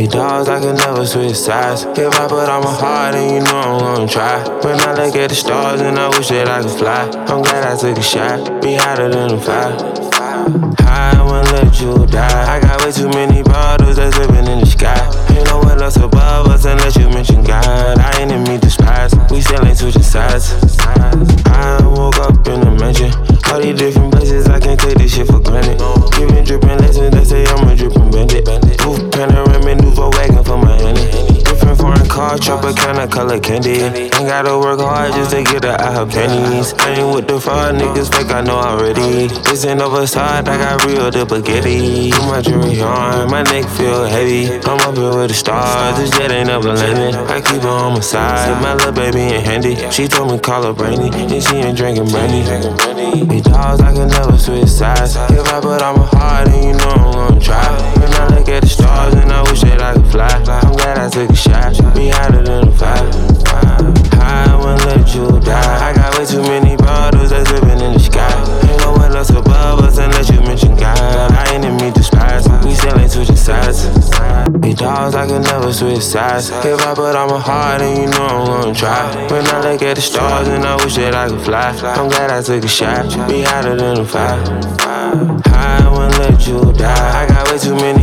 These dogs, I can never switch sides. If I put on my heart, then you know I'm gonna try. When I look at the stars, and I wish that I could fly. I'm glad I took a shot, be hotter than a fire. I won't let you die. I got way too many bottles that's living car, chopper kinda color candy. Ain't gotta work hard just to get her out her panties. I ain't with the fraud niggas, fake I know already. This ain't oversized, I got real the spaghetti. Put my jewelry on, my neck feel heavy. I'm up here with the stars, this jet ain't never landing. I keep her on my side, my little baby ain't handy. She told me call her Brandy, and she ain't drinking brandy. These dogs, I can never switch sides. If I put on my heart, then you know I'm gonna try. When I look at the stars, and I wish that I could fly. I'm glad I took a shot, Dogs, I can never switch sides. If I put on my heart, then you know I'm gonna try. When I look at the stars, and I wish that I could fly. I'm glad I took a shot. Be hotter than a fire. I won't let you die. I got way too many